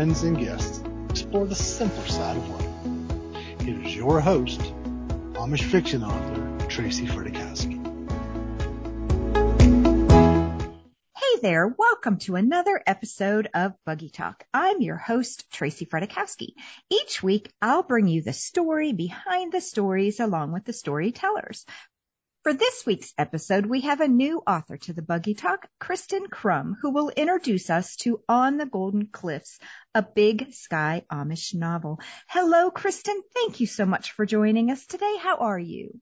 friends, and guests explore the simpler side of life. Here's your host, Amish fiction author Tracy Fredrychowski. Hey there, welcome to another episode of Buggy Talk. I'm your host, Tracy Fredrychowski. Each week, I'll bring you the story behind the stories along with the storytellers. For this week's episode, we have a new author to the Buggy Talk, Cristen Krum, who will introduce us to On the Golden Cliffs, a Big Sky Amish novel. Hello, Cristen. Thank you so much for joining us today. How are you?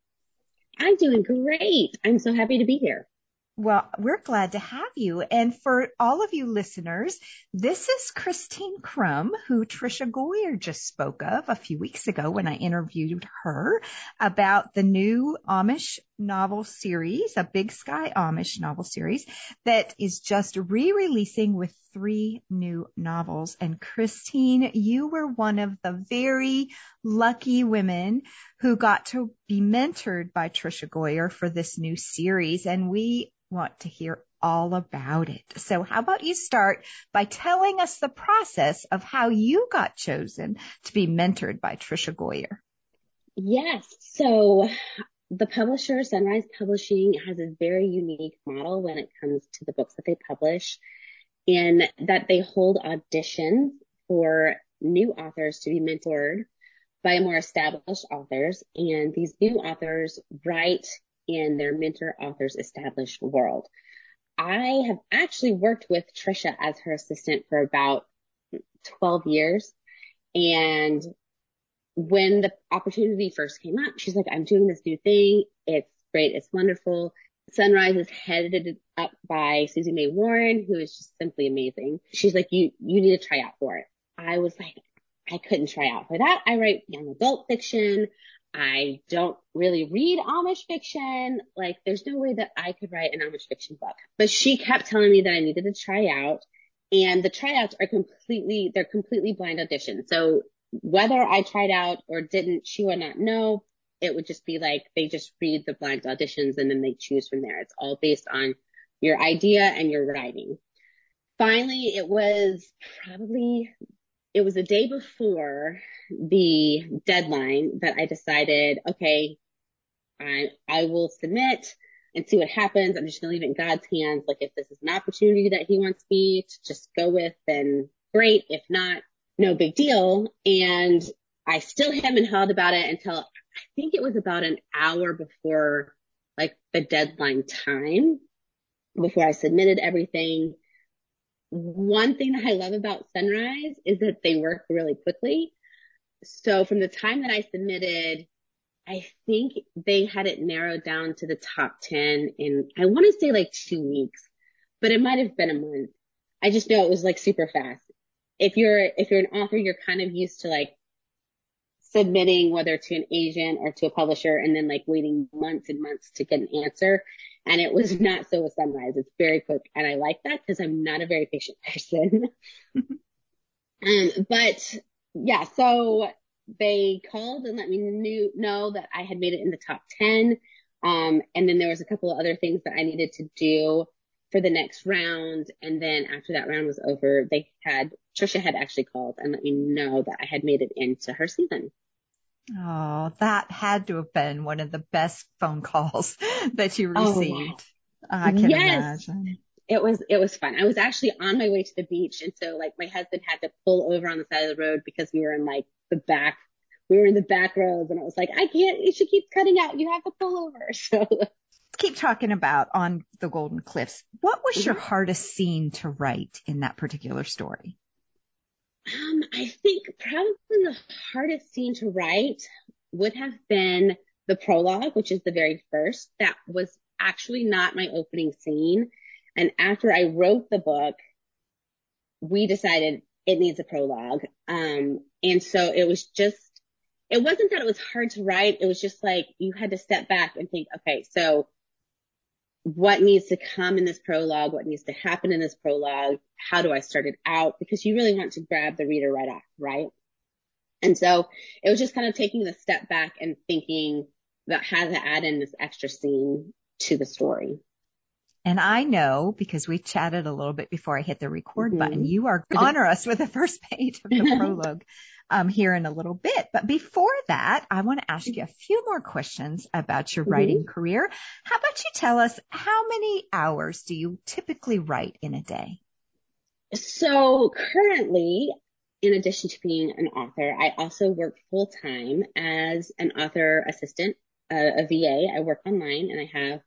I'm doing great. I'm so happy to be here. Well, we're glad to have you. And for all of you listeners, this is Christine Krum, who Tricia Goyer just spoke of a few weeks ago when I interviewed her about the new Amish novel series, a Big Sky Amish novel series that is just re-releasing with three new novels. And Christine, you were one of the very lucky women who got to be mentored by Tricia Goyer for this new series. And we want to hear all about it. So how about you start by telling us the process of how you got chosen to be mentored by Tricia Goyer? Yes. So the publisher, Sunrise Publishing, has a very unique model when it comes to the books that they publish in that they hold auditions for new authors to be mentored by more established authors. And these new authors write in their mentor author's established world. I have actually worked with Tricia as her assistant for about 12 years. And when the opportunity first came up, she's like, I'm doing this new thing. It's great. It's wonderful. Sunrise is headed up by Susie May Warren, who is just simply amazing. She's like, you, you need to try out for it. I was like, I couldn't try out for that. I write young adult fiction. I don't really read Amish fiction. Like there's no way that I could write an Amish fiction book. But she kept telling me that I needed to try out and the tryouts are completely, they're completely blind auditions. So whether I tried out or didn't, she would not know. It would just be like they just read the blind auditions and then they choose from there. It's all based on your idea and your writing. Finally, it was probably it was the day before the deadline that I decided, okay, I, I will submit and see what happens. I'm just going to leave it in God's hands. Like if this is an opportunity that he wants me to just go with, then great. If not, no big deal. And I still haven't held about it until I think it was about an hour before like the deadline time before I submitted everything one thing that I love about Sunrise is that they work really quickly. So from the time that I submitted, I think they had it narrowed down to the top 10 in, I want to say like two weeks, but it might have been a month. I just know it was like super fast. If you're, if you're an author, you're kind of used to like submitting whether to an agent or to a publisher and then like waiting months and months to get an answer. And it was not so with Sunrise. It's very quick. And I like that because I'm not a very patient person. um, but yeah, so they called and let me knew, know that I had made it in the top 10. Um, and then there was a couple of other things that I needed to do for the next round. And then after that round was over, they had, Tricia had actually called and let me know that I had made it into her season. Oh, that had to have been one of the best phone calls that you oh, received. Oh, I can yes. imagine. It was, it was fun. I was actually on my way to the beach. And so like my husband had to pull over on the side of the road because we were in like the back, we were in the back rows and it was like, I can't, she keeps cutting out. You have to pull over. So keep talking about on the Golden Cliffs. What was mm-hmm. your hardest scene to write in that particular story? Um, I think probably the hardest scene to write would have been the prologue, which is the very first. That was actually not my opening scene. And after I wrote the book, we decided it needs a prologue. Um, and so it was just, it wasn't that it was hard to write. It was just like you had to step back and think, okay, so what needs to come in this prologue, what needs to happen in this prologue, how do I start it out? Because you really want to grab the reader right off, right? And so it was just kind of taking the step back and thinking about how to add in this extra scene to the story. And I know because we chatted a little bit before I hit the record Mhm. button, you are honor us with the first page of the prologue um, here in a little bit. But before that, I want to ask you a few more questions about your Mhm. writing career. How about you tell us how many hours do you typically write in a day? So currently, in addition to being an author, I also work full time as an author assistant, uh, a VA. I work online and I have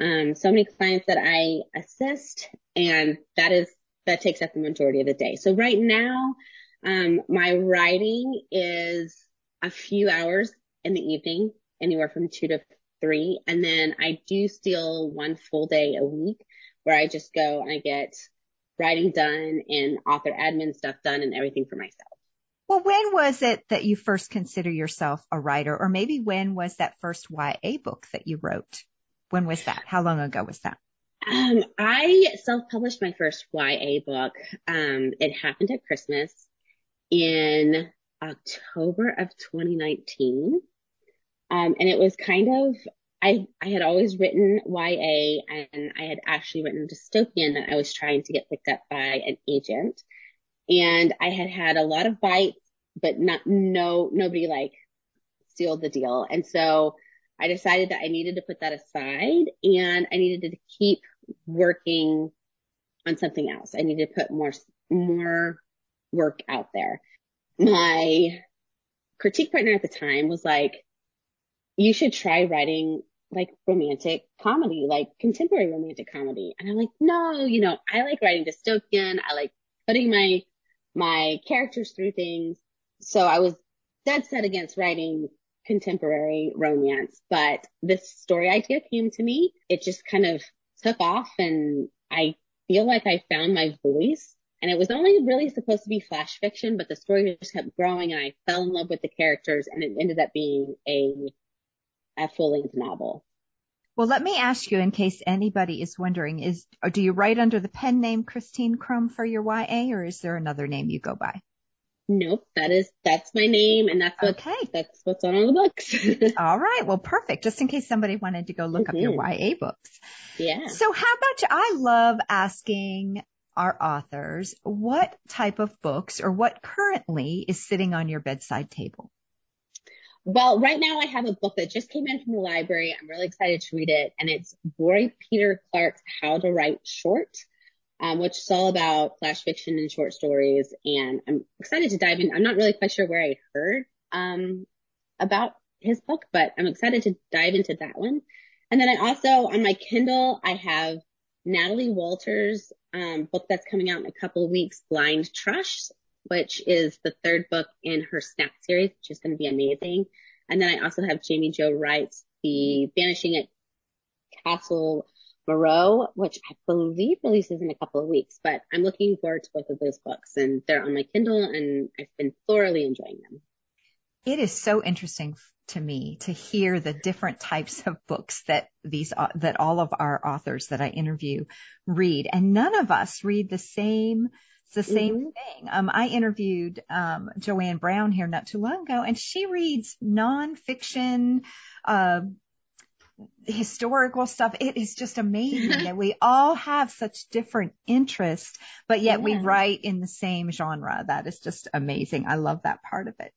um, so many clients that I assist, and that is that takes up the majority of the day. So right now, um, my writing is a few hours in the evening, anywhere from two to three, and then I do steal one full day a week where I just go and I get writing done and author admin stuff done and everything for myself. Well, when was it that you first consider yourself a writer? Or maybe when was that first YA book that you wrote? When was that? How long ago was that? Um, I self-published my first YA book. Um, it happened at Christmas in October of 2019. Um, and it was kind of, I, I had always written YA and I had actually written dystopian that I was trying to get picked up by an agent. And I had had a lot of bites, but not, no, nobody like sealed the deal. And so I decided that I needed to put that aside and I needed to keep working on something else. I needed to put more, more work out there. My critique partner at the time was like, you should try writing like romantic comedy, like contemporary romantic comedy. And I'm like, no, you know, I like writing dystopian. I like putting my, my characters through things. So I was dead set against writing contemporary romance, but this story idea came to me. It just kind of took off and I feel like I found my voice and it was only really supposed to be flash fiction, but the story just kept growing and I fell in love with the characters and it ended up being a, a full length novel. Well, let me ask you in case anybody is wondering, is, do you write under the pen name Christine Krum for your YA or is there another name you go by? Nope, that is, that's my name and that's what, Okay. that's what's on all the books. All right. Well, perfect. Just in case somebody wanted to go look up your mm-hmm. YA books. yeah. So how about you? I love asking our authors what type of books or what currently is sitting on your bedside table. Well, right now I have a book that just came in from the library. I'm really excited to read it. And it's Roy Peter Clark's How to Write Short, um, which is all about flash fiction and short stories. And I'm excited to dive in. I'm not really quite sure where I heard, um, about his book, but I'm excited to dive into that one. And then I also, on my Kindle, I have Natalie Walters' um, book that's coming out in a couple weeks, Blind Trust, which is the third book in her Snap series, which is going to be amazing. And then I also have Jamie Jo Wright's The Vanishing at Castle Moreau, which I believe releases in a couple of weeks, but I'm looking forward to both of those books and they're on my Kindle and I've been thoroughly enjoying them. It is so interesting to me to hear the different types of books that these, uh, that all of our authors that I interview read. And none of us read the same, it's the same Mhm. thing. Um, I interviewed, um, Joanne Brown here not too long ago and she reads nonfiction, uh, historical stuff. It is just amazing that we all have such different interests, but yet we write in the same genre. That is just amazing. I love that part of it.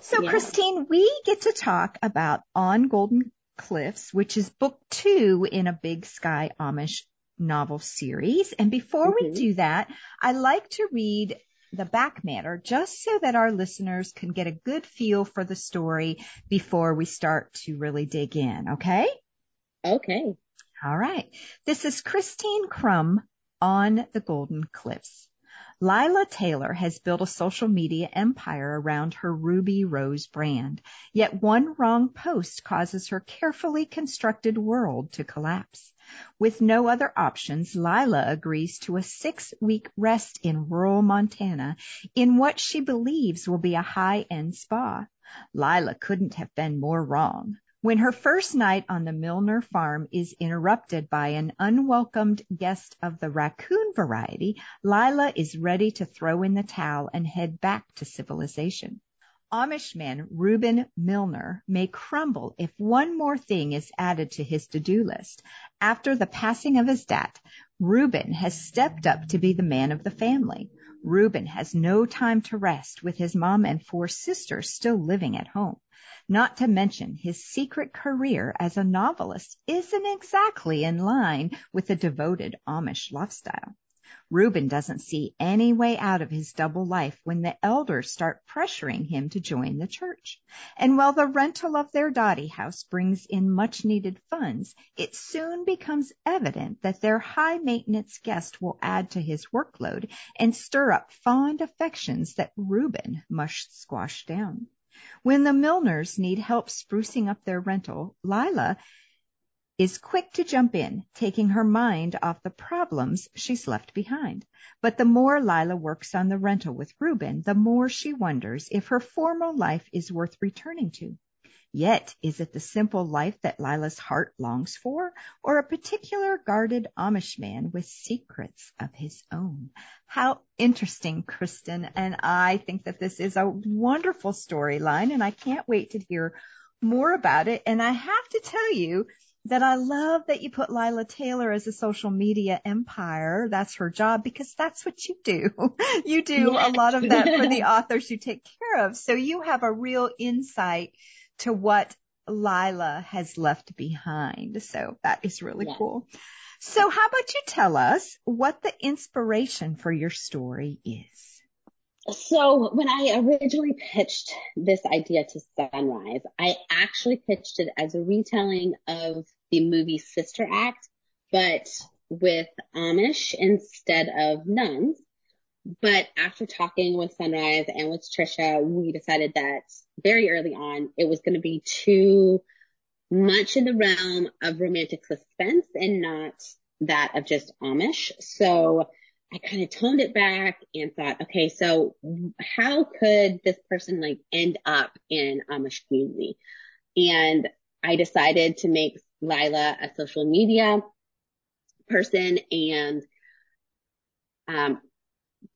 So Yeah. Christine, we get to talk about On Golden Cliffs, which is book two in a Big Sky Amish novel series. And before we Mhm. do that, I like to read the back matter just so that our listeners can get a good feel for the story before we start to really dig in. Okay. Okay. All right. This is Christine Krum on the Golden Cliffs. Lila Taylor has built a social media empire around her Ruby Rose brand, yet one wrong post causes her carefully constructed world to collapse. With no other options, Lila agrees to a six week rest in rural Montana in what she believes will be a high end spa. Lila couldn't have been more wrong. When her first night on the Milner farm is interrupted by an unwelcomed guest of the raccoon variety, Lila is ready to throw in the towel and head back to civilization. Amish man Reuben Milner may crumble if one more thing is added to his to-do list. After the passing of his dad, Reuben has stepped up to be the man of the family. Reuben has no time to rest with his mom and four sisters still living at home. Not to mention his secret career as a novelist isn't exactly in line with the devoted Amish lifestyle. Reuben doesn't see any way out of his double life when the elders start pressuring him to join the church. And while the rental of their dawdy house brings in much needed funds, it soon becomes evident that their high maintenance guest will add to his workload and stir up fond affections that Reuben must squash down. When the Milners need help sprucing up their rental, Lila is quick to jump in, taking her mind off the problems she's left behind. But the more Lila works on the rental with Reuben, the more she wonders if her former life is worth returning to. Yet, is it the simple life that Lila's heart longs for, or a particular guarded Amish man with secrets of his own? How interesting, Cristen. And I think that this is a wonderful storyline, and I can't wait to hear more about it. And I have to tell you, that I love that you put Lila Taylor as a social media empire. That's her job because that's what you do. You do a lot of that for the authors you take care of. So you have a real insight to what Lila has left behind. So that is really cool. So how about you tell us what the inspiration for your story is? So when I originally pitched this idea to Sunrise, I actually pitched it as a retelling of the movie Sister Act, but with Amish instead of nuns. But after talking with Sunrise and with Tricia, we decided that very early on it was going to be too much in the realm of romantic suspense and not that of just Amish. So I kind of toned it back and thought, okay, so how could this person like end up in Amish community? And I decided to make Lila a social media person and, um,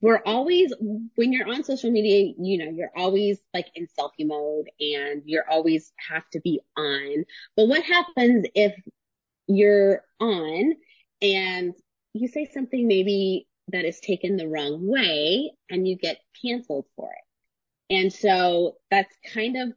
we're always, when you're on social media, you know, you're always like in selfie mode and you're always have to be on. But what happens if you're on and you say something maybe that is taken the wrong way and you get canceled for it. And so that's kind of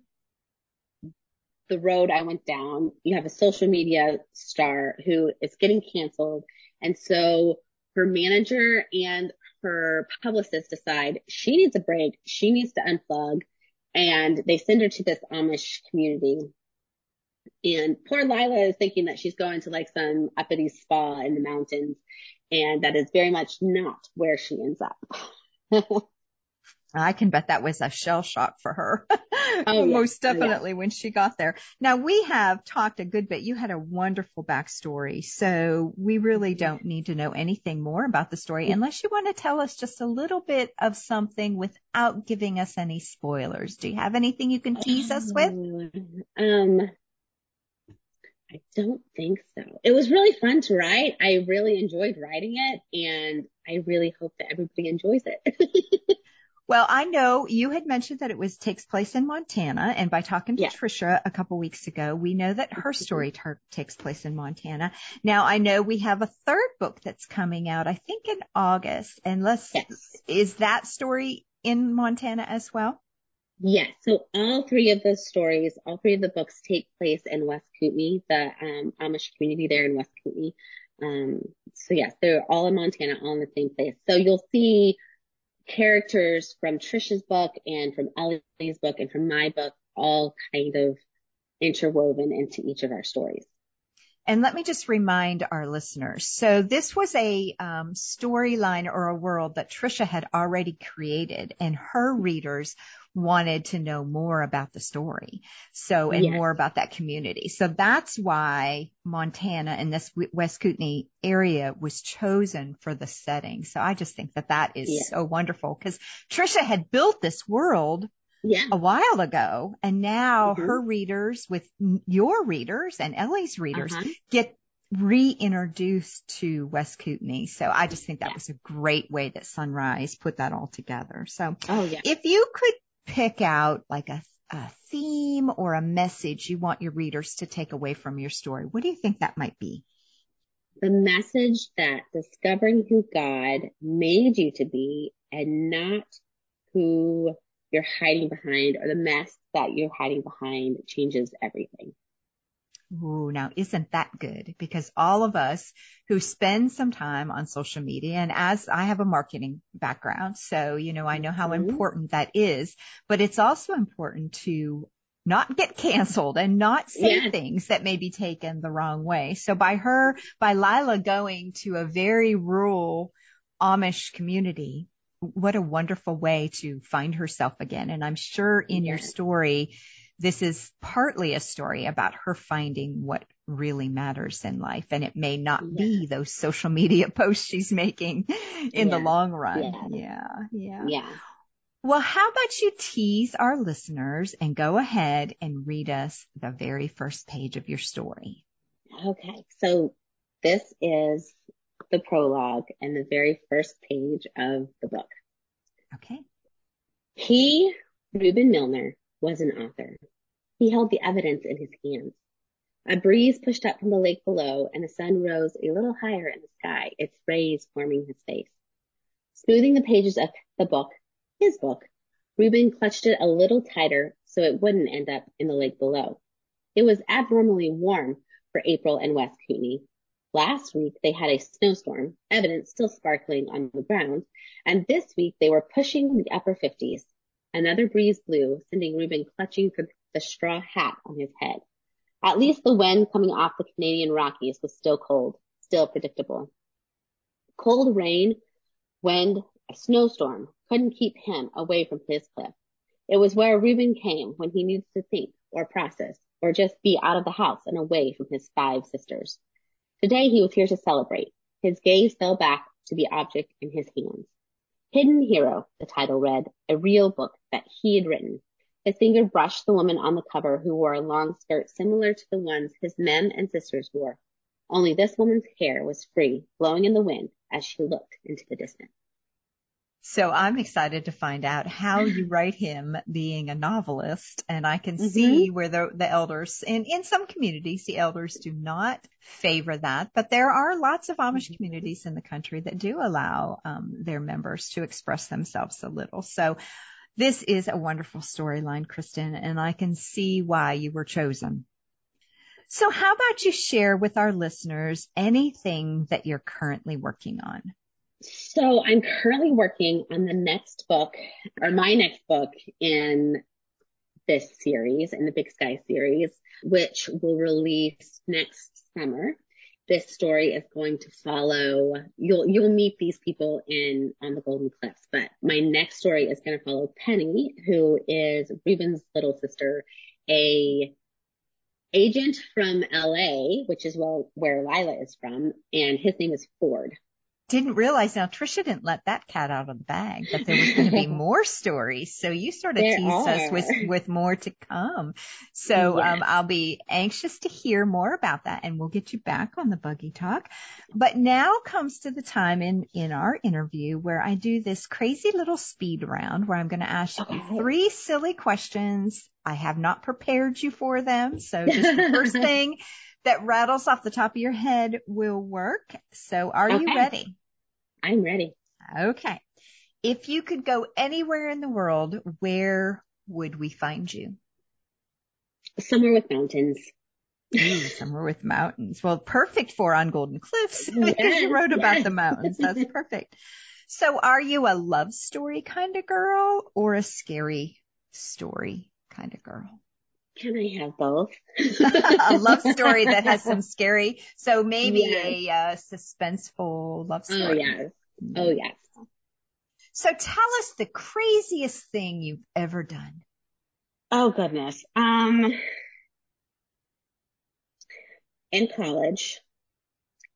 the road I went down. You have a social media star who is getting canceled. And so her manager and her publicist decide she needs a break. She needs to unplug and they send her to this Amish community. And poor Lila is thinking that she's going to like some uppity spa in the mountains and that is very much not where she ends up. I can bet that was a shell shock for her. Oh, Most definitely yeah. when she got there. Now we have talked a good bit. You had a wonderful backstory. So we really don't need to know anything more about the story unless you want to tell us just a little bit of something without giving us any spoilers. Do you have anything you can tease us with? Um, I don't think so. It was really fun to write. I really enjoyed writing it and I really hope that everybody enjoys it. well, I know you had mentioned that it was takes place in Montana and by talking to yeah. Tricia a couple weeks ago, we know that her mm-hmm. story takes place in Montana. Now I know we have a third book that's coming out, I think in August and let's, yes. is that story in Montana as well? Yes. So all three of the stories, all three of the books take place in West Kootenai, the um, Amish community there in West Kootenai. Um, so yes, they're all in Montana, all in the same place. So you'll see characters from Tricia's book and from Ellie's book and from my book all kind of interwoven into each of our stories. And let me just remind our listeners. So this was a um, storyline or a world that Tricia had already created, and her readers wanted to know more about the story. So, and yes. more about that community. So that's why Montana and this West Kootenai area was chosen for the setting. So I just think that that is yes. so wonderful because Tricia had built this world yeah. a while ago and now mm-hmm. her readers with your readers and Ellie's readers uh-huh. get reintroduced to West Kootenai. So I just think that yeah. was a great way that Sunrise put that all together. So oh, yeah. if you could pick out like a, a theme or a message you want your readers to take away from your story, what do you think that might be? The message that discovering who God made you to be and not who you're hiding behind or the mess that you're hiding behind changes everything. Ooh, now isn't that good? Because all of us who spend some time on social media and as I have a marketing background, so, you know, I know how mm-hmm. important that is, but it's also important to not get canceled and not say things that may be taken the wrong way. So by her, by Lila going to a very rural Amish community, what a wonderful way to find herself again. And I'm sure in your story, this is partly a story about her finding what really matters in life. And it may not yeah. be those social media posts she's making in yeah. the long run. Yeah. yeah. Yeah. Well, how about you tease our listeners and go ahead and read us the very first page of your story? Okay. So this is the prologue and the very first page of the book. Okay. He, Reuben Milner, was an author. He held the evidence in his hands. A breeze pushed up from the lake below, and the sun rose a little higher in the sky, its rays warming his face. Smoothing the pages of the book, his book, Reuben clutched it a little tighter so it wouldn't end up in the lake below. It was abnormally warm for April and West Kootenai. Last week they had a snowstorm, evidence still sparkling on the ground, and this week they were pushing the upper 50s. Another breeze blew, sending Reuben clutching for the straw hat on his head. At least the wind coming off the Canadian Rockies was still cold, still predictable. Cold rain, wind, a snowstorm couldn't keep him away from his cliff. It was where Reuben came when he needed to think or process or just be out of the house and away from his five sisters. Today he was here to celebrate. His gaze fell back to the object in his hands. Hidden Hero, the title read, a real book that he had written. His finger brushed the woman on the cover who wore a long skirt similar to the ones his men and sisters wore. Only this woman's hair was free, blowing in the wind as she looked into the distance. So I'm excited to find out how you write him being a novelist. And I can mm-hmm. see where the, the elders, and in some communities, the elders do not favor that, but there are lots of Amish mm-hmm. communities in the country that do allow um, their members to express themselves a little. So this is a wonderful storyline, Cristen, and I can see why you were chosen. So how about you share with our listeners anything that you're currently working on? So I'm currently working on the next book or my next book in this series in the Big Sky series, which will release next summer. This story is going to follow, you'll, you'll meet these people in, on the Golden Cliffs, but my next story is going to follow Penny, who is Reuben's little sister, a agent from LA, which is well, where Lila is from, and his name is Ford didn't realize now Tricia didn't let that cat out of the bag that there was going to be more stories. So you sort of there teased are. us with, with more to come. So, um, I'll be anxious to hear more about that and we'll get you back on the buggy talk. But now comes to the time in, in our interview where I do this crazy little speed round where I'm going to ask you three silly questions. I have not prepared you for them. So just the first thing that rattles off the top of your head will work. So are okay. you ready? I'm ready. Okay. If you could go anywhere in the world, where would we find you? Somewhere with mountains. Ooh, somewhere with mountains. Well, perfect for on Golden Cliffs yes, you wrote about the mountains. That's perfect. So are you a love story kind of girl or a scary story kind of girl? Can I have both? a love story that has some scary, so maybe yes. a uh, suspenseful love oh, story. Oh yes. Oh yes. So tell us the craziest thing you've ever done. Oh goodness. Um, in college,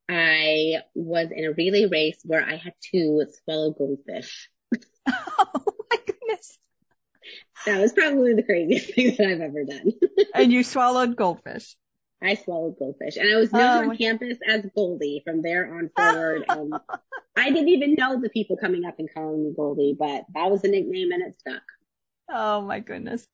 I was in a relay race where I had to swallow goldfish. That was probably the craziest thing that I've ever done. and you swallowed goldfish. I swallowed goldfish and I was known oh, on campus as Goldie from there on forward. and I didn't even know the people coming up and calling me Goldie, but that was the nickname and it stuck. Oh my goodness.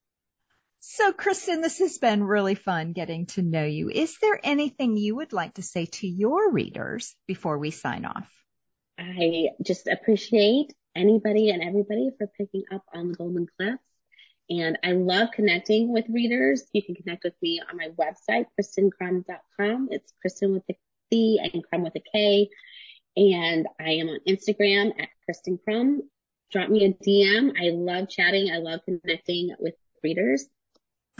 So, Cristen, this has been really fun getting to know you. Is there anything you would like to say to your readers before we sign off? I just appreciate anybody and everybody for picking up on the Golden Cliffs. And I love connecting with readers. You can connect with me on my website, cristenkrum.com. It's Cristen with a C and Krum with a K. And I am on Instagram at Cristen Krum. Drop me a DM. I love chatting. I love connecting with readers.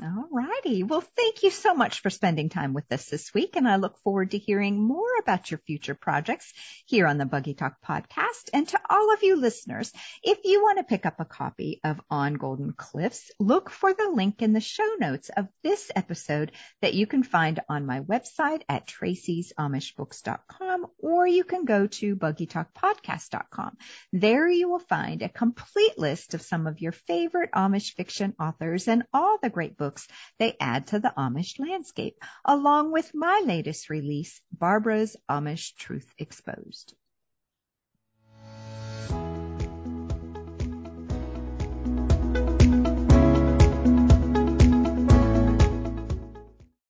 All righty. Well, thank you so much for spending time with us this week. And I look forward to hearing more about your future projects here on the Buggy Talk podcast. And to all of you listeners, if you want to pick up a copy of On Golden Cliffs, look for the link in the show notes of this episode that you can find on my website at tracysamishbooks.com or you can go to buggytalkpodcast.com. There you will find a complete list of some of your favorite Amish fiction authors and all the great books books they add to the Amish landscape, along with my latest release, Barbara's Amish Truth Exposed.